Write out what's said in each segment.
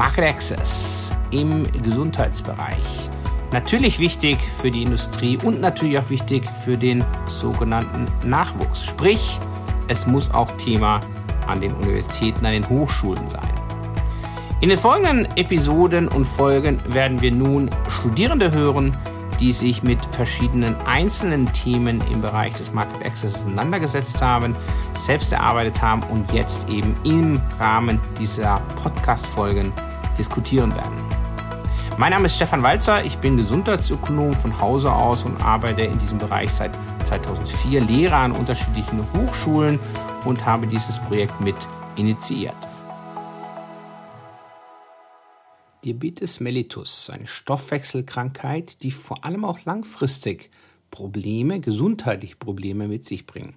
Market Access im Gesundheitsbereich. Natürlich wichtig für die Industrie und natürlich auch wichtig für den sogenannten Nachwuchs. Sprich, es muss auch Thema an den Universitäten, an den Hochschulen sein. In den folgenden Episoden und Folgen werden wir nun Studierende hören, die sich mit verschiedenen einzelnen Themen im Bereich des Market Access auseinandergesetzt haben, selbst erarbeitet haben und jetzt eben im Rahmen dieser Podcast-Folgen diskutieren werden. Mein Name ist Stefan Walzer, ich bin Gesundheitsökonom von Hause aus und arbeite in diesem Bereich seit 2004, Lehrer an unterschiedlichen Hochschulen und habe dieses Projekt mit initiiert. Diabetes mellitus, eine Stoffwechselkrankheit, die vor allem auch langfristig Probleme, gesundheitliche Probleme mit sich bringen.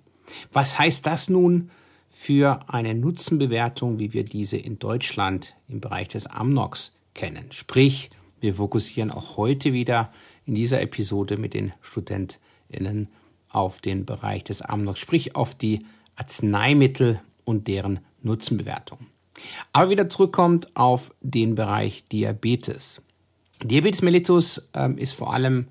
Was heißt das nun für eine Nutzenbewertung, wie wir diese in Deutschland im Bereich des Amnox kennen? Sprich, wir fokussieren auch heute wieder in dieser Episode mit den StudentInnen auf den Bereich des Amnox, sprich auf die Arzneimittel und deren Nutzenbewertung. Aber wieder zurückkommt auf den Bereich Diabetes. Diabetes mellitus ähm, ist vor allem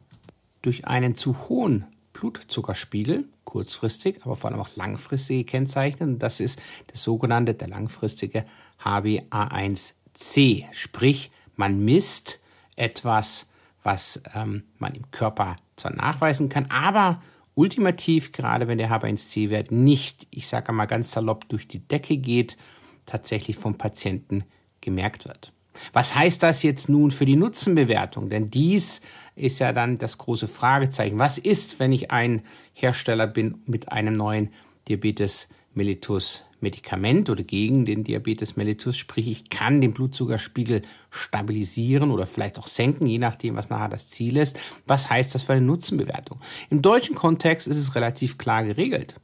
durch einen zu hohen Blutzuckerspiegel, kurzfristig, aber vor allem auch langfristig gekennzeichnet. Und das ist der sogenannte, der langfristige HbA1c. Sprich, man misst etwas, was ähm, man im Körper zwar nachweisen kann, aber ultimativ, gerade wenn der HbA1c-Wert nicht, ich sage mal ganz salopp, durch die Decke geht, tatsächlich vom Patienten gemerkt wird. Was heißt das jetzt nun für die Nutzenbewertung? Denn dies ist ja dann das große Fragezeichen. Was ist, wenn ich ein Hersteller bin mit einem neuen Diabetes mellitus Medikament oder gegen den Diabetes mellitus, sprich ich kann den Blutzuckerspiegel stabilisieren oder vielleicht auch senken, je nachdem, was nachher das Ziel ist. Was heißt das für eine Nutzenbewertung? Im deutschen Kontext ist es relativ klar geregelt.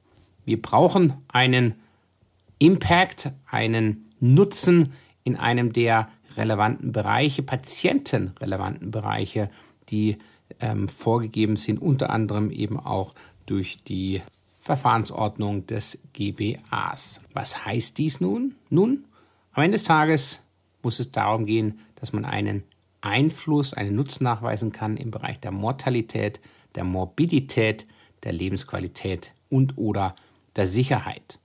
Wir brauchen einen Impact, einen Nutzen in einem der relevanten Bereiche, patientenrelevanten Bereiche, die ähm, vorgegeben sind, unter anderem eben auch durch die Verfahrensordnung des GBAs. Was heißt dies nun? Nun, am Ende des Tages muss es darum gehen, dass man einen Einfluss, einen Nutzen nachweisen kann im Bereich der Mortalität, der Morbidität, der Lebensqualität und oder der Sicherheit.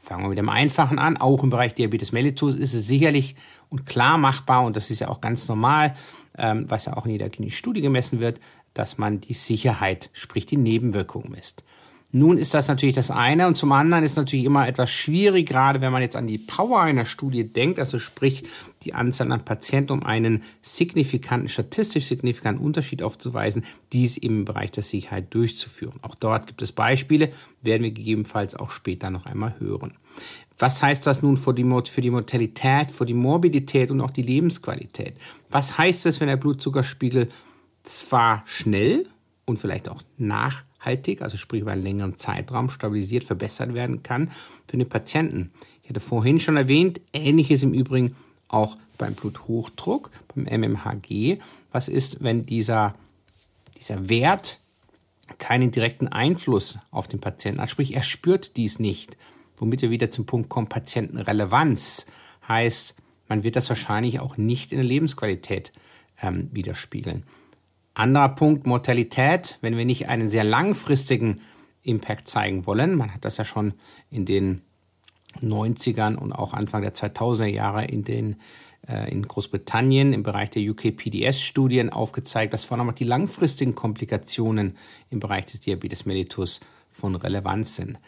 Fangen wir mit dem Einfachen an. Auch im Bereich Diabetes mellitus ist es sicherlich und klar machbar, und das ist ja auch ganz normal, ähm, was ja auch in jeder klinischen Studie gemessen wird, dass man die Sicherheit, sprich die Nebenwirkungen misst. Nun ist das natürlich das eine und zum anderen ist natürlich immer etwas schwierig, gerade wenn man jetzt an die Power einer Studie denkt, also sprich die Anzahl an Patienten, um einen signifikanten, statistisch signifikanten Unterschied aufzuweisen, dies im Bereich der Sicherheit durchzuführen. Auch dort gibt es Beispiele, werden wir gegebenenfalls auch später noch einmal hören. Was heißt das nun für die, für die Mortalität, für die Morbidität und auch die Lebensqualität? Was heißt es, wenn der Blutzuckerspiegel zwar schnell und vielleicht auch nach nachhaltig, also sprich über einen längeren Zeitraum stabilisiert, verbessert werden kann für den Patienten. Ich hatte vorhin schon erwähnt, ähnliches im Übrigen auch beim Bluthochdruck, beim MMHG. Was ist, wenn dieser, dieser Wert keinen direkten Einfluss auf den Patienten hat? Sprich, er spürt dies nicht. Womit wir wieder zum Punkt kommen, Patientenrelevanz heißt, man wird das wahrscheinlich auch nicht in der Lebensqualität ähm, widerspiegeln. Anderer Punkt, Mortalität, wenn wir nicht einen sehr langfristigen Impact zeigen wollen. Man hat das ja schon in den 90ern und auch Anfang der 2000er Jahre in den äh, in Großbritannien im Bereich der UK-PDS-Studien aufgezeigt, dass vor allem auch die langfristigen Komplikationen im Bereich des Diabetes mellitus von Relevanz sind.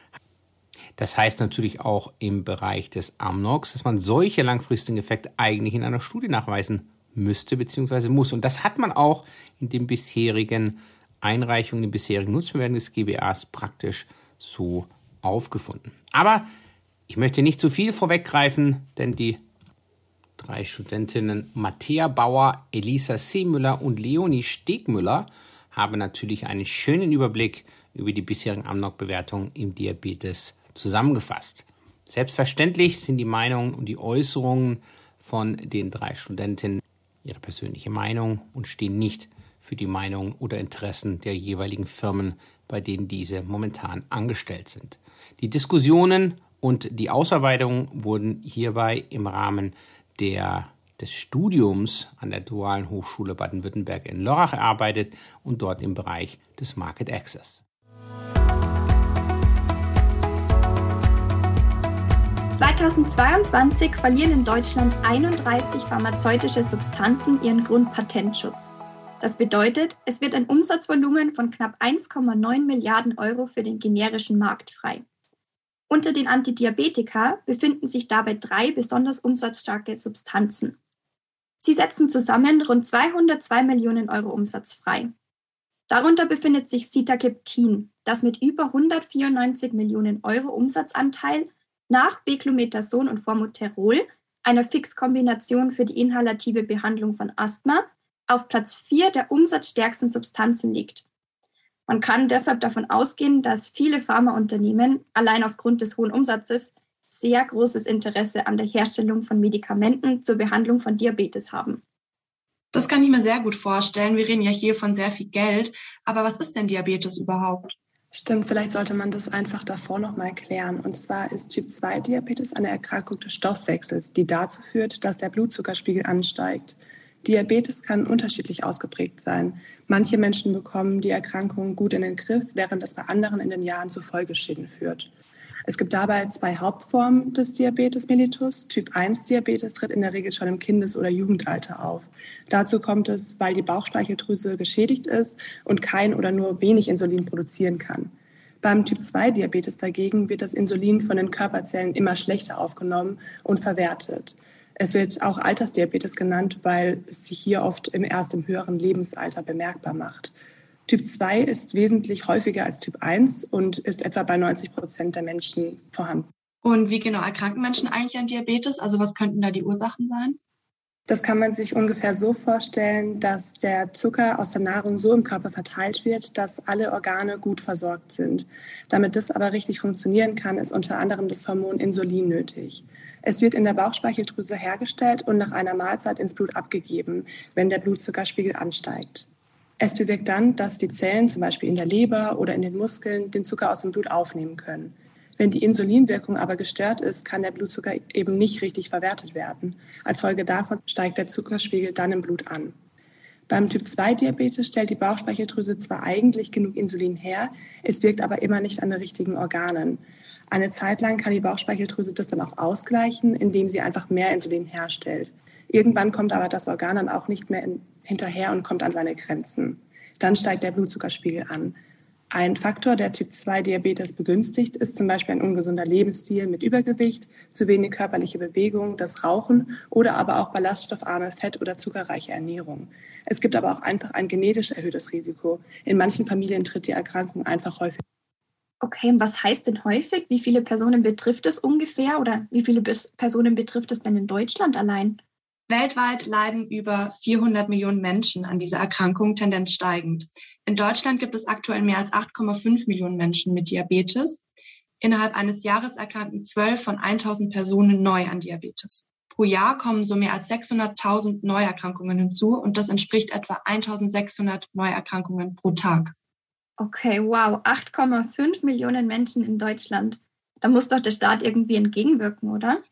Das heißt natürlich auch im Bereich des Amnox, dass man solche langfristigen Effekte eigentlich in einer Studie nachweisen müsste bzw. muss. Und das hat man auch in den bisherigen Einreichungen, den bisherigen Nutzbewertungen des GBAs praktisch so aufgefunden. Aber ich möchte nicht zu viel vorweggreifen, denn die drei Studentinnen Matthäa Bauer, Elisa Seemüller und Leonie Stegmüller haben natürlich einen schönen Überblick über die bisherigen Amnok-Bewertungen im Diabetes zusammengefasst. Selbstverständlich sind die Meinungen und die Äußerungen von den drei Studentinnen ihre persönliche Meinung und stehen nicht für die Meinung oder Interessen der jeweiligen Firmen, bei denen diese momentan angestellt sind. Die Diskussionen und die Ausarbeitung wurden hierbei im Rahmen der des Studiums an der Dualen Hochschule Baden-Württemberg in Lörrach arbeitet und dort im Bereich des Market Access. 2022 verlieren in Deutschland 31 pharmazeutische Substanzen ihren Grundpatentschutz. Das bedeutet, es wird ein Umsatzvolumen von knapp 1,9 Milliarden Euro für den generischen Markt frei. Unter den Antidiabetika befinden sich dabei drei besonders umsatzstarke Substanzen. Sie setzen zusammen rund 202 Millionen Euro Umsatz frei. Darunter befindet sich Sitagliptin, das mit über 194 Millionen Euro Umsatzanteil nach Beclomethason und Formoterol, einer Fixkombination für die inhalative Behandlung von Asthma, auf Platz 4 der umsatzstärksten Substanzen liegt. Man kann deshalb davon ausgehen, dass viele Pharmaunternehmen allein aufgrund des hohen Umsatzes sehr großes Interesse an der Herstellung von Medikamenten zur Behandlung von Diabetes haben. Das kann ich mir sehr gut vorstellen. Wir reden ja hier von sehr viel Geld. Aber was ist denn Diabetes überhaupt? Stimmt, vielleicht sollte man das einfach davor noch mal klären. Und zwar ist Typ 2 Diabetes eine Erkrankung des Stoffwechsels, die dazu führt, dass der Blutzuckerspiegel ansteigt. Diabetes kann unterschiedlich ausgeprägt sein. Manche Menschen bekommen die Erkrankung gut in den Griff, während es bei anderen in den Jahren zu Folgeschäden führt. Es gibt dabei zwei Hauptformen des Diabetes mellitus. Typ 1 Diabetes tritt in der Regel schon im Kindes- oder Jugendalter auf. Dazu kommt es, weil die Bauchspeicheldrüse geschädigt ist und kein oder nur wenig Insulin produzieren kann. Beim Typ 2 Diabetes dagegen wird das Insulin von den Körperzellen immer schlechter aufgenommen und verwertet. Es wird auch Altersdiabetes genannt, weil es sich hier oft im erst im höheren Lebensalter bemerkbar macht. Typ 2 ist wesentlich häufiger als Typ 1 und ist etwa bei 90 Prozent der Menschen vorhanden. Und wie genau erkranken Menschen eigentlich an Diabetes? Also was könnten da die Ursachen sein? Das kann man sich ungefähr so vorstellen, dass der Zucker aus der Nahrung so im Körper verteilt wird, dass alle Organe gut versorgt sind. Damit das aber richtig funktionieren kann, ist unter anderem das Hormon Insulin nötig. Es wird in der Bauchspeicheldrüse hergestellt und nach einer Mahlzeit ins Blut abgegeben, wenn der Blutzuckerspiegel ansteigt. Es bewirkt dann, dass die Zellen zum Beispiel in der Leber oder in den Muskeln den Zucker aus dem Blut aufnehmen können. Wenn die Insulinwirkung aber gestört ist, kann der Blutzucker eben nicht richtig verwertet werden. Als Folge davon steigt der Zuckerspiegel dann im Blut an. Beim Typ-2-Diabetes stellt die Bauchspeicheldrüse zwar eigentlich genug Insulin her, es wirkt aber immer nicht an den richtigen Organen. Eine Zeit lang kann die Bauchspeicheldrüse das dann auch ausgleichen, indem sie einfach mehr Insulin herstellt. Irgendwann kommt aber das Organ dann auch nicht mehr in, hinterher und kommt an seine Grenzen. Dann steigt der Blutzuckerspiegel an. Ein Faktor, der Typ-2-Diabetes begünstigt, ist zum Beispiel ein ungesunder Lebensstil mit Übergewicht, zu wenig körperliche Bewegung, das Rauchen oder aber auch ballaststoffarme, fett- oder zuckerreiche Ernährung. Es gibt aber auch einfach ein genetisch erhöhtes Risiko. In manchen Familien tritt die Erkrankung einfach häufig. Okay, und was heißt denn häufig? Wie viele Personen betrifft es ungefähr oder wie viele Personen betrifft es denn in Deutschland allein? Weltweit leiden über 400 Millionen Menschen an dieser Erkrankung, tendenz steigend. In Deutschland gibt es aktuell mehr als 8,5 Millionen Menschen mit Diabetes. Innerhalb eines Jahres erkranken 12 von 1000 Personen neu an Diabetes. Pro Jahr kommen so mehr als 600.000 Neuerkrankungen hinzu und das entspricht etwa 1600 Neuerkrankungen pro Tag. Okay, wow, 8,5 Millionen Menschen in Deutschland. Da muss doch der Staat irgendwie entgegenwirken, oder?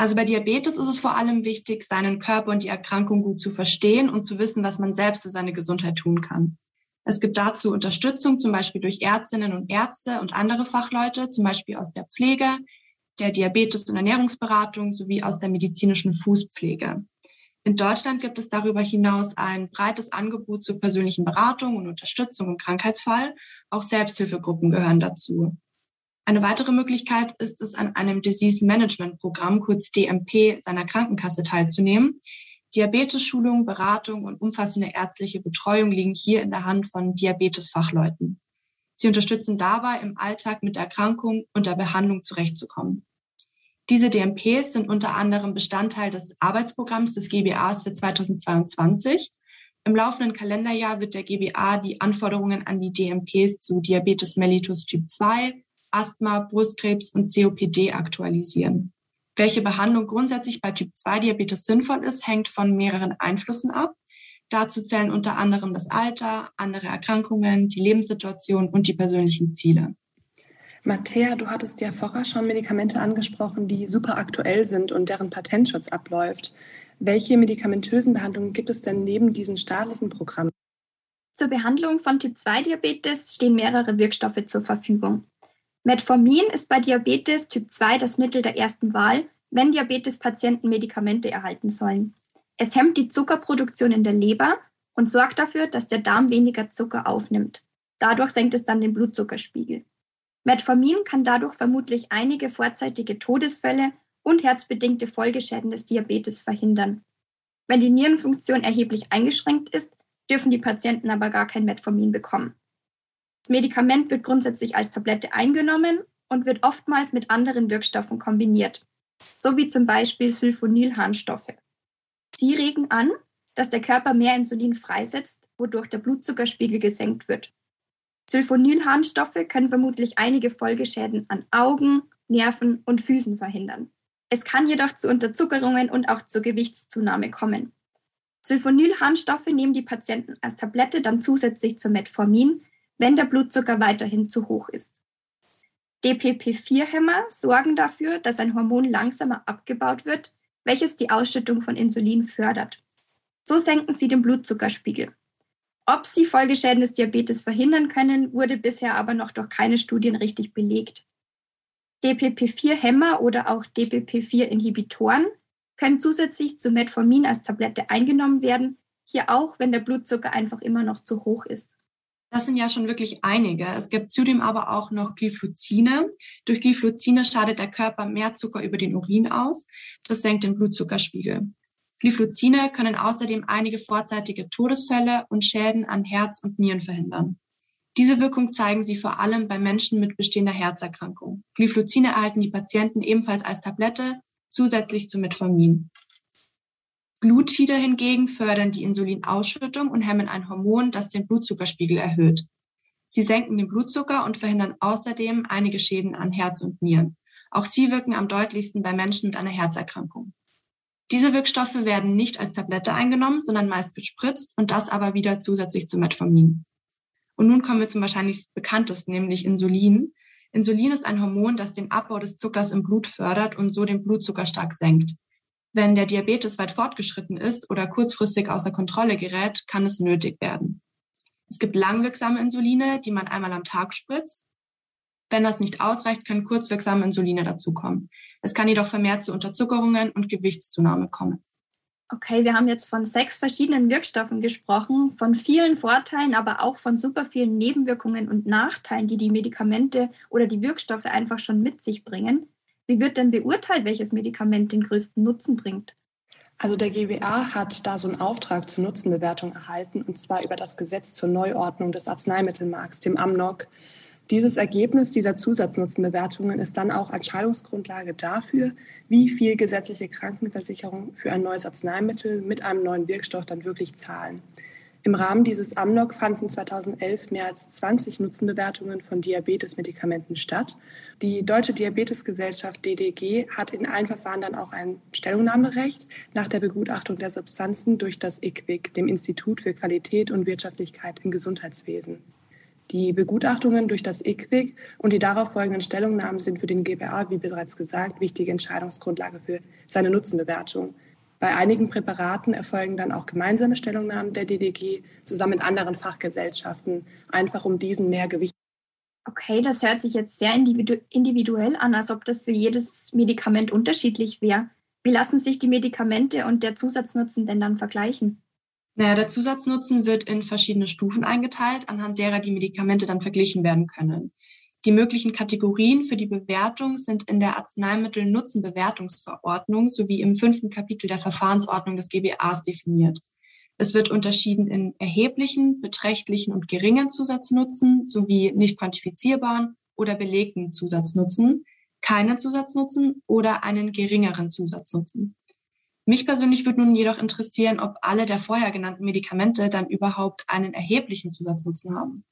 Also bei Diabetes ist es vor allem wichtig, seinen Körper und die Erkrankung gut zu verstehen und zu wissen, was man selbst für seine Gesundheit tun kann. Es gibt dazu Unterstützung, zum Beispiel durch Ärztinnen und Ärzte und andere Fachleute, zum Beispiel aus der Pflege, der Diabetes- und Ernährungsberatung sowie aus der medizinischen Fußpflege. In Deutschland gibt es darüber hinaus ein breites Angebot zur persönlichen Beratung und Unterstützung im Krankheitsfall. Auch Selbsthilfegruppen gehören dazu. Eine weitere Möglichkeit ist es, an einem Disease Management Programm, kurz DMP, seiner Krankenkasse teilzunehmen. Diabetes-Schulung, Beratung und umfassende ärztliche Betreuung liegen hier in der Hand von Diabetes-Fachleuten. Sie unterstützen dabei, im Alltag mit der Erkrankung und der Behandlung zurechtzukommen. Diese DMPs sind unter anderem Bestandteil des Arbeitsprogramms des GBAs für 2022. Im laufenden Kalenderjahr wird der GBA die Anforderungen an die DMPs zu Diabetes mellitus Typ 2, Asthma, Brustkrebs und COPD aktualisieren. Welche Behandlung grundsätzlich bei Typ-2-Diabetes sinnvoll ist, hängt von mehreren Einflüssen ab. Dazu zählen unter anderem das Alter, andere Erkrankungen, die Lebenssituation und die persönlichen Ziele. Matthäa, du hattest ja vorher schon Medikamente angesprochen, die super aktuell sind und deren Patentschutz abläuft. Welche medikamentösen Behandlungen gibt es denn neben diesen staatlichen Programmen? Zur Behandlung von Typ-2-Diabetes stehen mehrere Wirkstoffe zur Verfügung. Metformin ist bei Diabetes Typ 2 das Mittel der ersten Wahl, wenn Diabetespatienten Medikamente erhalten sollen. Es hemmt die Zuckerproduktion in der Leber und sorgt dafür, dass der Darm weniger Zucker aufnimmt. Dadurch senkt es dann den Blutzuckerspiegel. Metformin kann dadurch vermutlich einige vorzeitige Todesfälle und herzbedingte Folgeschäden des Diabetes verhindern. Wenn die Nierenfunktion erheblich eingeschränkt ist, dürfen die Patienten aber gar kein Metformin bekommen. Medikament wird grundsätzlich als Tablette eingenommen und wird oftmals mit anderen Wirkstoffen kombiniert, so wie zum Beispiel Sulfonylharnstoffe. Sie regen an, dass der Körper mehr Insulin freisetzt, wodurch der Blutzuckerspiegel gesenkt wird. Sulfonylharnstoffe können vermutlich einige Folgeschäden an Augen, Nerven und Füßen verhindern. Es kann jedoch zu Unterzuckerungen und auch zur Gewichtszunahme kommen. Sulfonylharnstoffe nehmen die Patienten als Tablette dann zusätzlich zu Metformin, wenn der Blutzucker weiterhin zu hoch ist. DPP-4-Hämmer sorgen dafür, dass ein Hormon langsamer abgebaut wird, welches die Ausschüttung von Insulin fördert. So senken sie den Blutzuckerspiegel. Ob sie Folgeschäden des Diabetes verhindern können, wurde bisher aber noch durch keine Studien richtig belegt. DPP-4-Hämmer oder auch DPP-4-Inhibitoren können zusätzlich zu Metformin als Tablette eingenommen werden, hier auch, wenn der Blutzucker einfach immer noch zu hoch ist. Das sind ja schon wirklich einige. Es gibt zudem aber auch noch Glyphluzine. Durch Glyphluzine scheidet der Körper mehr Zucker über den Urin aus. Das senkt den Blutzuckerspiegel. Glyphluzine können außerdem einige vorzeitige Todesfälle und Schäden an Herz und Nieren verhindern. Diese Wirkung zeigen sie vor allem bei Menschen mit bestehender Herzerkrankung. Glyphluzine erhalten die Patienten ebenfalls als Tablette zusätzlich zu Metformin. Glutide hingegen fördern die Insulinausschüttung und hemmen ein Hormon, das den Blutzuckerspiegel erhöht. Sie senken den Blutzucker und verhindern außerdem einige Schäden an Herz und Nieren. Auch sie wirken am deutlichsten bei Menschen mit einer Herzerkrankung. Diese Wirkstoffe werden nicht als Tablette eingenommen, sondern meist gespritzt und das aber wieder zusätzlich zu Metformin. Und nun kommen wir zum wahrscheinlich bekanntesten, nämlich Insulin. Insulin ist ein Hormon, das den Abbau des Zuckers im Blut fördert und so den Blutzucker stark senkt. Wenn der Diabetes weit fortgeschritten ist oder kurzfristig außer Kontrolle gerät, kann es nötig werden. Es gibt langwirksame Insuline, die man einmal am Tag spritzt. Wenn das nicht ausreicht, können kurzwirksame Insuline dazukommen. Es kann jedoch vermehrt zu Unterzuckerungen und Gewichtszunahme kommen. Okay, wir haben jetzt von sechs verschiedenen Wirkstoffen gesprochen, von vielen Vorteilen, aber auch von super vielen Nebenwirkungen und Nachteilen, die die Medikamente oder die Wirkstoffe einfach schon mit sich bringen. Wie wird denn beurteilt, welches Medikament den größten Nutzen bringt? Also der GBA hat da so einen Auftrag zur Nutzenbewertung erhalten, und zwar über das Gesetz zur Neuordnung des Arzneimittelmarkts, dem AMNOG. Dieses Ergebnis dieser Zusatznutzenbewertungen ist dann auch Entscheidungsgrundlage dafür, wie viel gesetzliche Krankenversicherung für ein neues Arzneimittel mit einem neuen Wirkstoff dann wirklich zahlen. Im Rahmen dieses AMNOG fanden 2011 mehr als 20 Nutzenbewertungen von Diabetesmedikamenten statt. Die Deutsche Diabetesgesellschaft DDG hat in allen Verfahren dann auch ein Stellungnahmerecht nach der Begutachtung der Substanzen durch das IQWIC, dem Institut für Qualität und Wirtschaftlichkeit im Gesundheitswesen. Die Begutachtungen durch das IQWIC und die darauf folgenden Stellungnahmen sind für den GBA, wie bereits gesagt, wichtige Entscheidungsgrundlage für seine Nutzenbewertung. Bei einigen Präparaten erfolgen dann auch gemeinsame Stellungnahmen der DDG zusammen mit anderen Fachgesellschaften, einfach um diesen mehr Gewicht. Okay, das hört sich jetzt sehr individu individuell an, als ob das für jedes Medikament unterschiedlich wäre. Wie lassen sich die Medikamente und der Zusatznutzen denn dann vergleichen? Naja, der Zusatznutzen wird in verschiedene Stufen eingeteilt, anhand derer die Medikamente dann verglichen werden können. Die möglichen Kategorien für die Bewertung sind in der Arzneimittelnutzenbewertungsverordnung sowie im fünften Kapitel der Verfahrensordnung des GBAs definiert. Es wird unterschieden in erheblichen, beträchtlichen und geringen Zusatznutzen sowie nicht quantifizierbaren oder belegten Zusatznutzen, keinen Zusatznutzen oder einen geringeren Zusatznutzen. Mich persönlich würde nun jedoch interessieren, ob alle der vorher genannten Medikamente dann überhaupt einen erheblichen Zusatznutzen haben.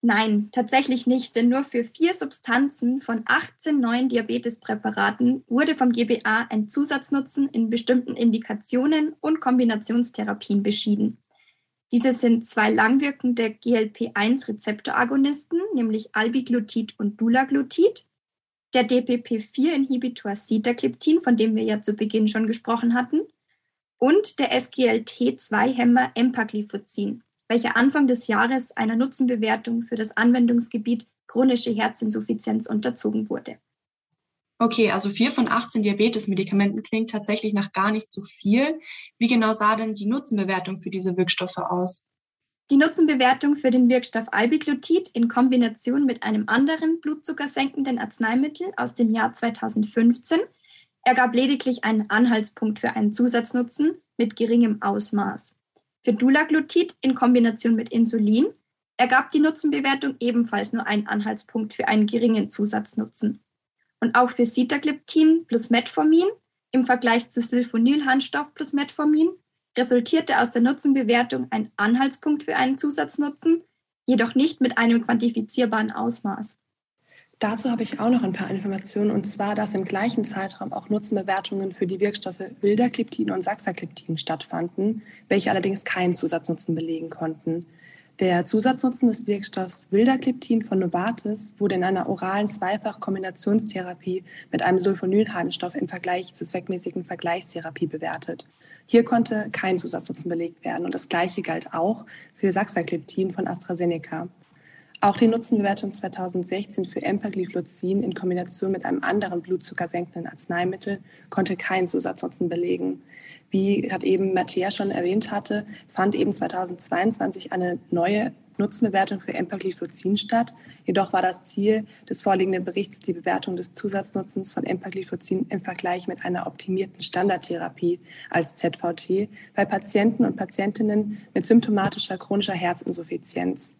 Nein, tatsächlich nicht, denn nur für vier Substanzen von 18 neuen Diabetespräparaten wurde vom GBA ein Zusatznutzen in bestimmten Indikationen und Kombinationstherapien beschieden. Diese sind zwei langwirkende GLP-1-Rezeptoragonisten, nämlich Albiglutid und Dulaglutid, der DPP-4-Inhibitor Sitagliptin, von dem wir ja zu Beginn schon gesprochen hatten, und der SGLT2-Hämmer Empagliflozin, welcher Anfang des Jahres einer Nutzenbewertung für das Anwendungsgebiet chronische Herzinsuffizienz unterzogen wurde. Okay, also vier von 18 Diabetes-Medikamenten klingt tatsächlich nach gar nicht so viel. Wie genau sah denn die Nutzenbewertung für diese Wirkstoffe aus? Die Nutzenbewertung für den Wirkstoff Albiglutid in Kombination mit einem anderen blutzuckersenkenden Arzneimittel aus dem Jahr 2015 ergab lediglich einen Anhaltspunkt für einen Zusatznutzen mit geringem Ausmaß. Für Dulaglutid in Kombination mit Insulin ergab die Nutzenbewertung ebenfalls nur einen Anhaltspunkt für einen geringen Zusatznutzen. Und auch für Sitagliptin plus Metformin im Vergleich zu Sulfonylharnstoff plus Metformin resultierte aus der Nutzenbewertung ein Anhaltspunkt für einen Zusatznutzen, jedoch nicht mit einem quantifizierbaren Ausmaß. Dazu habe ich auch noch ein paar Informationen, und zwar, dass im gleichen Zeitraum auch Nutzenbewertungen für die Wirkstoffe Wildagliptin und Saxagliptin stattfanden, welche allerdings keinen Zusatznutzen belegen konnten. Der Zusatznutzen des Wirkstoffs Wildagliptin von Novartis wurde in einer oralen Zweifach-Kombinationstherapie mit einem Sulfonylharnstoff im Vergleich zur zweckmäßigen Vergleichstherapie bewertet. Hier konnte kein Zusatznutzen belegt werden und das Gleiche galt auch für Saxagliptin von AstraZeneca. Auch die Nutzenbewertung 2016 für Empagliflozin in Kombination mit einem anderen blutzuckersenkenden Arzneimittel konnte keinen Zusatznutzen belegen. Wie hat eben Matthäa schon erwähnt hatte, fand eben 2022 eine neue Nutzenbewertung für Empagliflozin statt. Jedoch war das Ziel des vorliegenden Berichts die Bewertung des Zusatznutzens von Empagliflozin im Vergleich mit einer optimierten Standardtherapie als ZVT bei Patienten und Patientinnen mit symptomatischer chronischer Herzinsuffizienz.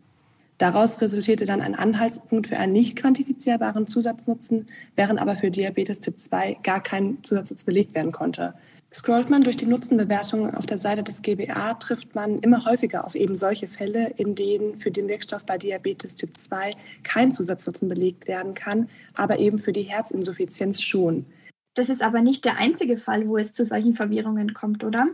Daraus resultierte dann ein Anhaltspunkt für einen nicht quantifizierbaren Zusatznutzen, während aber für Diabetes Typ 2 gar kein Zusatznutz belegt werden konnte. Scrollt man durch die Nutzenbewertungen auf der Seite des GBA, trifft man immer häufiger auf eben solche Fälle, in denen für den Wirkstoff bei Diabetes Typ 2 kein Zusatznutzen belegt werden kann, aber eben für die Herzinsuffizienz schon. Das ist aber nicht der einzige Fall, wo es zu solchen Verwirrungen kommt, oder?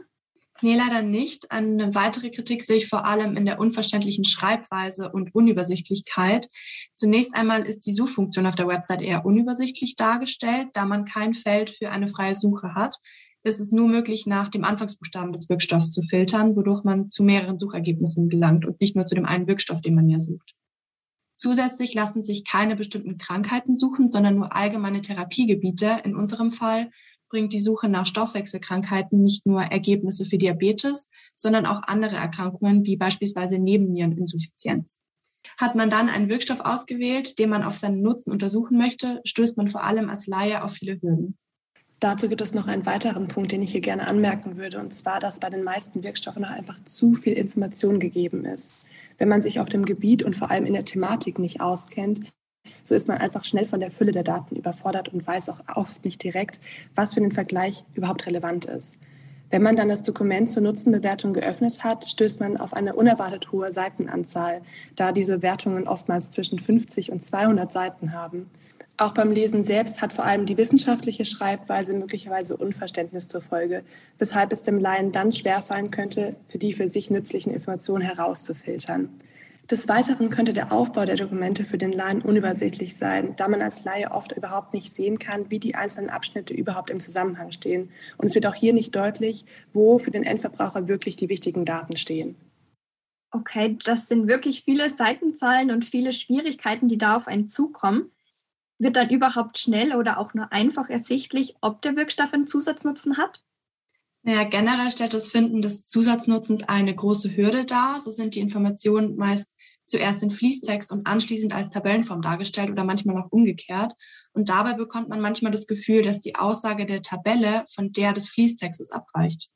Nee, leider nicht. Eine weitere Kritik sehe ich vor allem in der unverständlichen Schreibweise und Unübersichtlichkeit. Zunächst einmal ist die Suchfunktion auf der Website eher unübersichtlich dargestellt, da man kein Feld für eine freie Suche hat. Es ist nur möglich, nach dem Anfangsbuchstaben des Wirkstoffs zu filtern, wodurch man zu mehreren Suchergebnissen gelangt und nicht nur zu dem einen Wirkstoff, den man ja sucht. Zusätzlich lassen sich keine bestimmten Krankheiten suchen, sondern nur allgemeine Therapiegebiete. In unserem Fall bringt die Suche nach Stoffwechselkrankheiten nicht nur Ergebnisse für Diabetes, sondern auch andere Erkrankungen wie beispielsweise Nebenniereninsuffizienz. Hat man dann einen Wirkstoff ausgewählt, den man auf seinen Nutzen untersuchen möchte, stößt man vor allem als Laie auf viele Hürden. Dazu gibt es noch einen weiteren Punkt, den ich hier gerne anmerken würde, und zwar, dass bei den meisten Wirkstoffen noch einfach zu viel Information gegeben ist. Wenn man sich auf dem Gebiet und vor allem in der Thematik nicht auskennt, so ist man einfach schnell von der Fülle der Daten überfordert und weiß auch oft nicht direkt, was für den Vergleich überhaupt relevant ist. Wenn man dann das Dokument zur Nutzenbewertung geöffnet hat, stößt man auf eine unerwartet hohe Seitenanzahl, da diese Wertungen oftmals zwischen 50 und 200 Seiten haben. Auch beim Lesen selbst hat vor allem die wissenschaftliche Schreibweise möglicherweise Unverständnis zur Folge, weshalb es dem Laien dann schwerfallen könnte, für die für sich nützlichen Informationen herauszufiltern. Des Weiteren könnte der Aufbau der Dokumente für den Laien unübersichtlich sein, da man als Laie oft überhaupt nicht sehen kann, wie die einzelnen Abschnitte überhaupt im Zusammenhang stehen. Und es wird auch hier nicht deutlich, wo für den Endverbraucher wirklich die wichtigen Daten stehen. Okay, das sind wirklich viele Seitenzahlen und viele Schwierigkeiten, die da auf einen zukommen. Wird dann überhaupt schnell oder auch nur einfach ersichtlich, ob der Wirkstoff einen Zusatznutzen hat? Naja, generell stellt das Finden des Zusatznutzens eine große Hürde dar. So sind die Informationen meist zuerst in Fließtext und anschließend als Tabellenform dargestellt oder manchmal auch umgekehrt. Und dabei bekommt man manchmal das Gefühl, dass die Aussage der Tabelle von der des Fließtextes abweicht.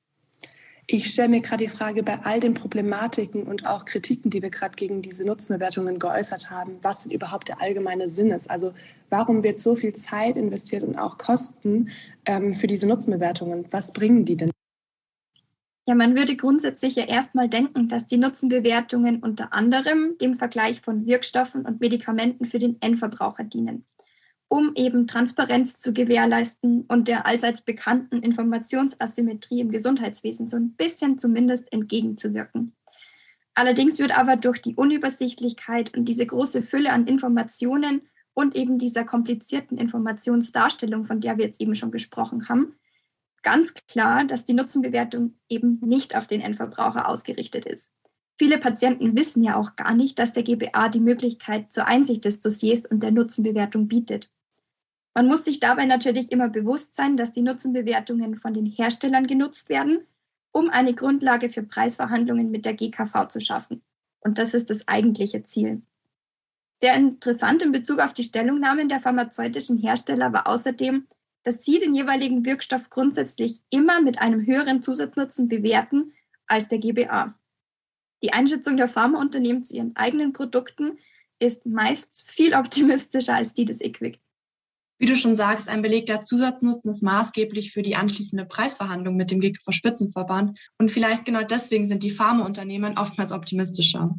Ich stelle mir gerade die Frage bei all den Problematiken und auch Kritiken, die wir gerade gegen diese Nutzenbewertungen geäußert haben, was denn überhaupt der allgemeine Sinn ist. Also warum wird so viel Zeit investiert und auch Kosten ähm, für diese Nutzenbewertungen? Was bringen die denn? Ja, man würde grundsätzlich ja erstmal denken, dass die Nutzenbewertungen unter anderem dem Vergleich von Wirkstoffen und Medikamenten für den Endverbraucher dienen, um eben Transparenz zu gewährleisten und der allseits bekannten Informationsasymmetrie im Gesundheitswesen so ein bisschen zumindest entgegenzuwirken. Allerdings wird aber durch die Unübersichtlichkeit und diese große Fülle an Informationen und eben dieser komplizierten Informationsdarstellung, von der wir jetzt eben schon gesprochen haben, ganz klar, dass die Nutzenbewertung eben nicht auf den Endverbraucher ausgerichtet ist. Viele Patienten wissen ja auch gar nicht, dass der GBA die Möglichkeit zur Einsicht des Dossiers und der Nutzenbewertung bietet. Man muss sich dabei natürlich immer bewusst sein, dass die Nutzenbewertungen von den Herstellern genutzt werden, um eine Grundlage für Preisverhandlungen mit der GKV zu schaffen. Und das ist das eigentliche Ziel. Sehr interessant in Bezug auf die Stellungnahmen der pharmazeutischen Hersteller war außerdem, dass sie den jeweiligen Wirkstoff grundsätzlich immer mit einem höheren Zusatznutzen bewerten als der GBA. Die Einschätzung der Pharmaunternehmen zu ihren eigenen Produkten ist meist viel optimistischer als die des IQWIC. Wie du schon sagst, ein belegter Zusatznutzen ist maßgeblich für die anschließende Preisverhandlung mit dem GKV Spitzenverband und vielleicht genau deswegen sind die Pharmaunternehmen oftmals optimistischer.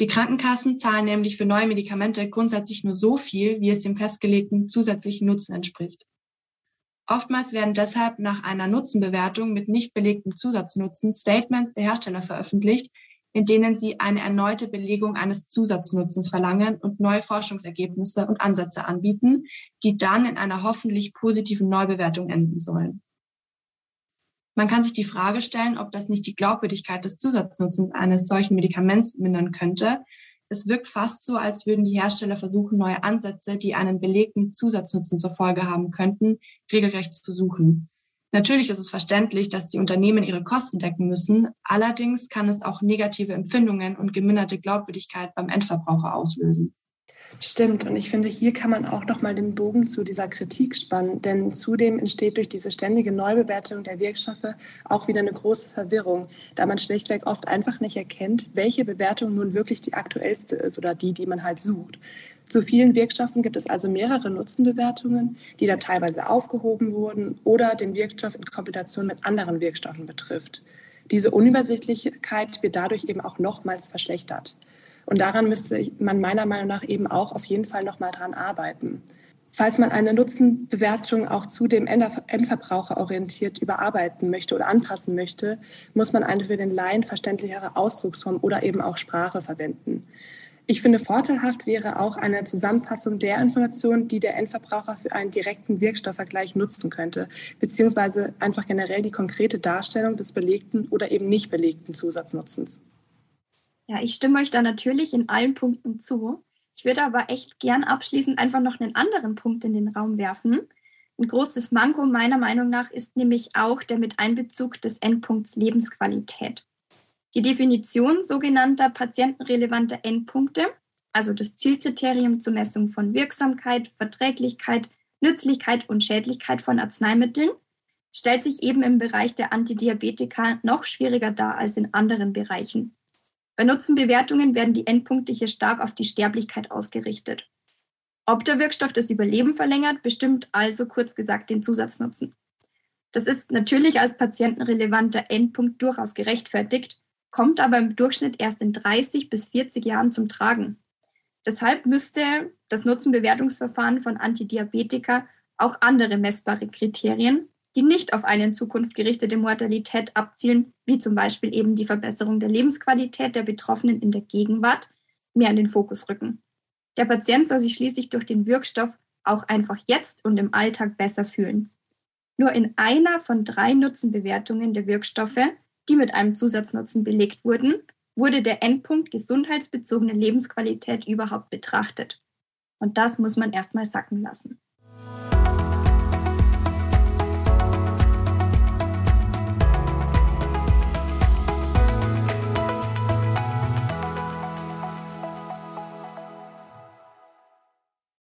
Die Krankenkassen zahlen nämlich für neue Medikamente grundsätzlich nur so viel, wie es dem festgelegten zusätzlichen Nutzen entspricht. Oftmals werden deshalb nach einer Nutzenbewertung mit nicht belegtem Zusatznutzen Statements der Hersteller veröffentlicht, in denen sie eine erneute Belegung eines Zusatznutzens verlangen und neue Forschungsergebnisse und Ansätze anbieten, die dann in einer hoffentlich positiven Neubewertung enden sollen. Man kann sich die Frage stellen, ob das nicht die Glaubwürdigkeit des Zusatznutzens eines solchen Medikaments mindern könnte. Es wirkt fast so, als würden die Hersteller versuchen, neue Ansätze, die einen belegten Zusatznutzen zur Folge haben könnten, regelrecht zu suchen. Natürlich ist es verständlich, dass die Unternehmen ihre Kosten decken müssen. Allerdings kann es auch negative Empfindungen und geminderte Glaubwürdigkeit beim Endverbraucher auslösen. Stimmt. Und ich finde, hier kann man auch noch mal den Bogen zu dieser Kritik spannen. Denn zudem entsteht durch diese ständige Neubewertung der Wirkstoffe auch wieder eine große Verwirrung, da man schlichtweg oft einfach nicht erkennt, welche Bewertung nun wirklich die aktuellste ist oder die, die man halt sucht. Zu vielen Wirkstoffen gibt es also mehrere Nutzenbewertungen, die dann teilweise aufgehoben wurden oder den Wirkstoff in Kombination mit anderen Wirkstoffen betrifft. Diese Unübersichtlichkeit wird dadurch eben auch nochmals verschlechtert. Und daran müsste man meiner Meinung nach eben auch auf jeden Fall nochmal dran arbeiten. Falls man eine Nutzenbewertung auch zu dem Endverbraucher orientiert überarbeiten möchte oder anpassen möchte, muss man eine für den Laien verständlichere Ausdrucksform oder eben auch Sprache verwenden. Ich finde, vorteilhaft wäre auch eine Zusammenfassung der Informationen, die der Endverbraucher für einen direkten Wirkstoffvergleich nutzen könnte, beziehungsweise einfach generell die konkrete Darstellung des belegten oder eben nicht belegten Zusatznutzens. Ja, ich stimme euch da natürlich in allen Punkten zu. Ich würde aber echt gern abschließend einfach noch einen anderen Punkt in den Raum werfen. Ein großes Manko meiner Meinung nach ist nämlich auch der Miteinbezug des Endpunkts Lebensqualität. Die Definition sogenannter patientenrelevanter Endpunkte, also das Zielkriterium zur Messung von Wirksamkeit, Verträglichkeit, Nützlichkeit und Schädlichkeit von Arzneimitteln, stellt sich eben im Bereich der Antidiabetika noch schwieriger dar als in anderen Bereichen. Bei Nutzenbewertungen werden die Endpunkte hier stark auf die Sterblichkeit ausgerichtet. Ob der Wirkstoff das Überleben verlängert, bestimmt also kurz gesagt den Zusatznutzen. Das ist natürlich als patientenrelevanter Endpunkt durchaus gerechtfertigt, kommt aber im Durchschnitt erst in 30 bis 40 Jahren zum Tragen. Deshalb müsste das Nutzenbewertungsverfahren von Antidiabetika auch andere messbare Kriterien, die nicht auf eine in Zukunft gerichtete Mortalität abzielen, wie zum Beispiel eben die Verbesserung der Lebensqualität der Betroffenen in der Gegenwart, mehr in den Fokus rücken. Der Patient soll sich schließlich durch den Wirkstoff auch einfach jetzt und im Alltag besser fühlen. Nur in einer von drei Nutzenbewertungen der Wirkstoffe die mit einem Zusatznutzen belegt wurden, wurde der Endpunkt gesundheitsbezogene Lebensqualität überhaupt betrachtet. Und das muss man erstmal sacken lassen.